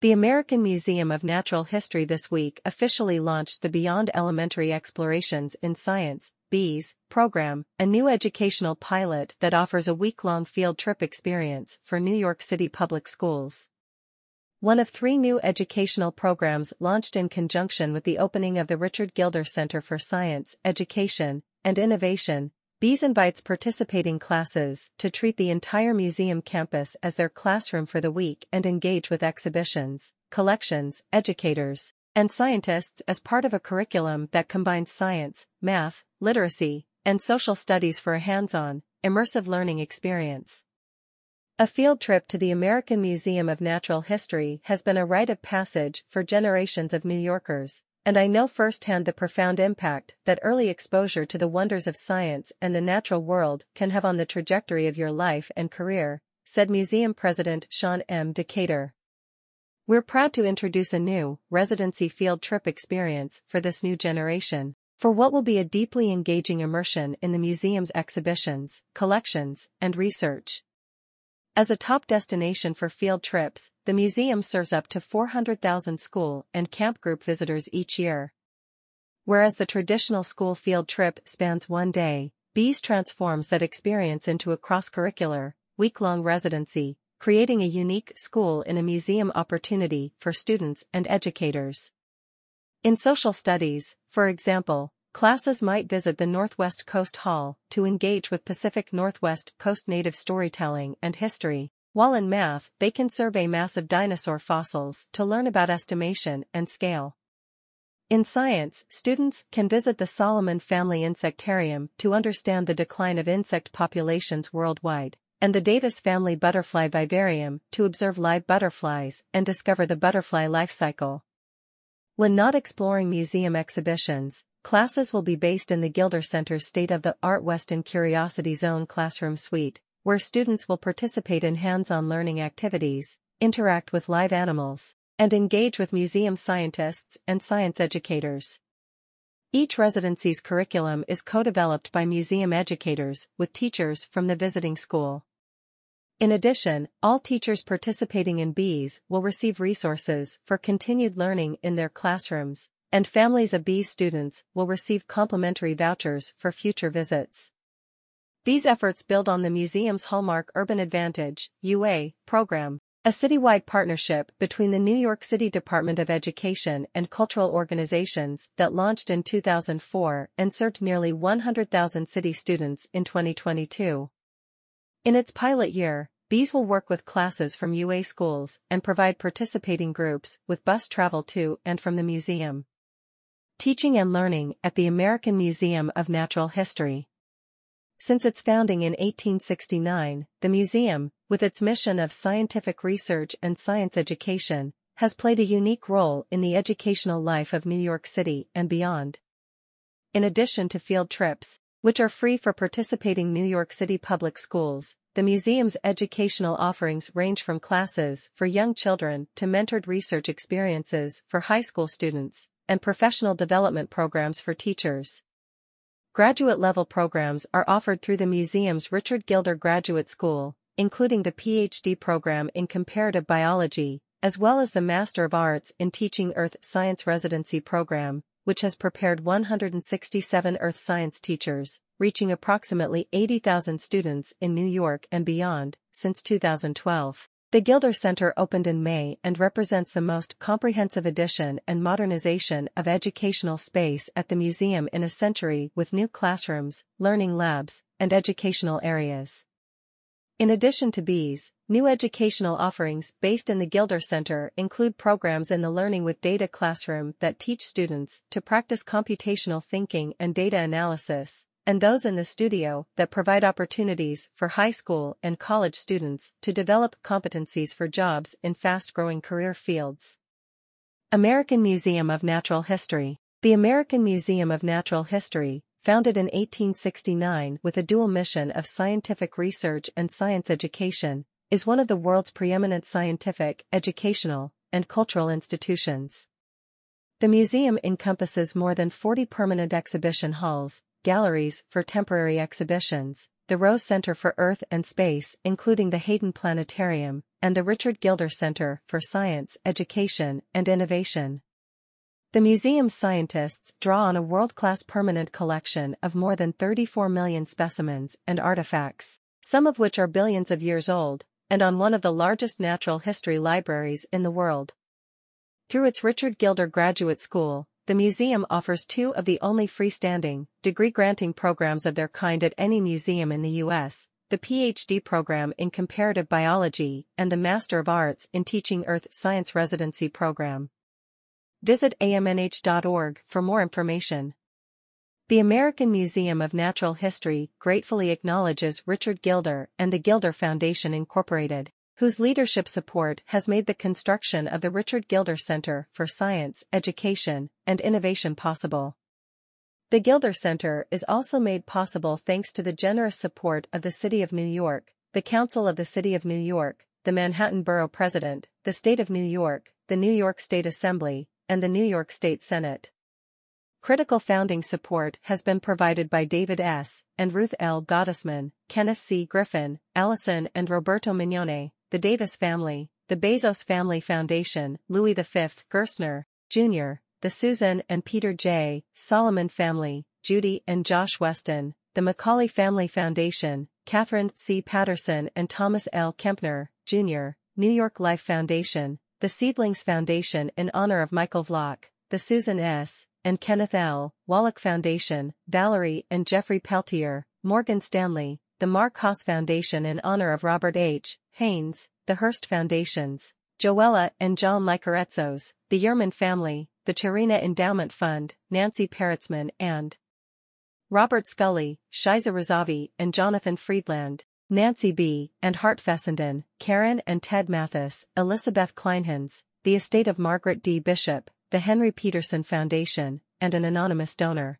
The American Museum of Natural History this week officially launched the Beyond Elementary Explorations in Science, BEES, program, a new educational pilot that offers a week-long field trip experience for New York City public schools. One of three new educational programs launched in conjunction with the opening of the Richard Gilder Center for Science, Education, and Innovation, BEES invites participating classes to treat the entire museum campus as their classroom for the week and engage with exhibitions, collections, educators, and scientists as part of a curriculum that combines science, math, literacy, and social studies for a hands-on, immersive learning experience. A field trip to the American Museum of Natural History has been a rite of passage for generations of New Yorkers, and I know firsthand the profound impact that early exposure to the wonders of science and the natural world can have on the trajectory of your life and career, said Museum President Sean M. Decatur. We're proud to introduce a new, residency field trip experience for this new generation, for what will be a deeply engaging immersion in the museum's exhibitions, collections, and research. As a top destination for field trips, the museum serves up to 400,000 school and camp group visitors each year. Whereas the traditional school field trip spans one day, BEES transforms that experience into a cross-curricular, week-long residency, creating a unique school in a museum opportunity for students and educators. In social studies, for example, Classes might visit the Northwest Coast Hall to engage with Pacific Northwest Coast native storytelling and history, while in math they can survey massive dinosaur fossils to learn about estimation and scale. In science, students can visit the Solomon Family Insectarium to understand the decline of insect populations worldwide, and the Davis Family Butterfly Vivarium to observe live butterflies and discover the butterfly life cycle. When not exploring museum exhibitions, Classes will be based in the Gilder Center's state-of-the-art Weston Curiosity Zone classroom suite, where students will participate in hands-on learning activities, interact with live animals, and engage with museum scientists and science educators. Each residency's curriculum is co-developed by museum educators with teachers from the visiting school. In addition, all teachers participating in BEES will receive resources for continued learning in their classrooms, and families of BEES students will receive complimentary vouchers for future visits. These efforts build on the museum's hallmark Urban Advantage UA, program, a citywide partnership between the New York City Department of Education and cultural organizations that launched in 2004 and served nearly 100,000 city students in 2022. In its pilot year, BEES will work with classes from UA schools and provide participating groups with bus travel to and from the museum. Teaching and Learning at the American Museum of Natural History. Since its founding in 1869, the museum, with its mission of scientific research and science education, has played a unique role in the educational life of New York City and beyond. In addition to field trips, which are free for participating New York City public schools, the museum's educational offerings range from classes for young children to mentored research experiences for high school students, and professional development programs for teachers. Graduate-level programs are offered through the museum's Richard Gilder Graduate School, including the PhD program in comparative biology, as well as the Master of Arts in Teaching Earth Science Residency program, which has prepared 167 earth science teachers, reaching approximately 80,000 students in New York and beyond, since 2012. The Gilder Center opened in May and represents the most comprehensive addition and modernization of educational space at the museum in a century with new classrooms, learning labs, and educational areas. In addition to BEES, new educational offerings based in the Gilder Center include programs in the Learning with Data classroom that teach students to practice computational thinking and data analysis, and those in the studio that provide opportunities for high school and college students to develop competencies for jobs in fast-growing career fields. American Museum of Natural History The American Museum of Natural History, founded in 1869 with a dual mission of scientific research and science education, is one of the world's preeminent scientific, educational, and cultural institutions. The museum encompasses more than 40 permanent exhibition halls, galleries for temporary exhibitions, the Rose Center for Earth and Space including the Hayden Planetarium, and the Richard Gilder Center for Science, Education, and Innovation. The museum's scientists draw on a world-class permanent collection of more than 34 million specimens and artifacts, some of which are billions of years old, and on one of the largest natural history libraries in the world. Through its Richard Gilder Graduate School, the museum offers two of the only freestanding, degree-granting programs of their kind at any museum in the U.S., the PhD program in Comparative Biology and the Master of Arts in Teaching Earth Science Residency program. Visit amnh.org for more information. The American Museum of Natural History gratefully acknowledges Richard Gilder and the Gilder Foundation Incorporated whose leadership support has made the construction of the Richard Gilder Center for Science, Education, and Innovation possible. The Gilder Center is also made possible thanks to the generous support of the City of New York, the Council of the City of New York, the Manhattan Borough President, the State of New York, the New York State Assembly, and the New York State Senate. Critical founding support has been provided by David S. and Ruth L. Gottesman, Kenneth C. Griffin, Allison and Roberto Mignone, the Davis family, the Bezos Family Foundation, Louis V. Gerstner, Jr., the Susan and Peter J. Solomon family, Judy and Josh Weston, the Macaulay Family Foundation, Katheryn C. Patterson and Thomas L. Kempner, Jr., New York Life Foundation, the Seedlings Foundation in honor of Michael Vlach, the Susan S. and Kenneth L. Wallach Foundation, Valerie and Jeffrey Peltier, Morgan Stanley, the Marc Haas Foundation in honor of Robert H. Haynes, the Hearst Foundations, Joella and John Licarezzos, the Yerman family, the Charina Endowment Fund, Nancy Peretsman and Robert Scully, Shiza Razavi and Jonathan Friedland, Nancy B. and Hart Fessenden, Karen and Ted Mathis, Elizabeth Kleinhans, the estate of Margaret D. Bishop, the Henry Peterson Foundation, and an anonymous donor.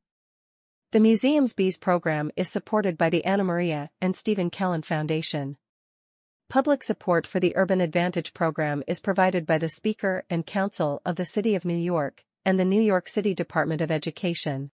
The museum's Bees program is supported by the Anna Maria and Stephen Kellen Foundation. Public support for the Urban Advantage program is provided by the Speaker and Council of the City of New York and the New York City Department of Education.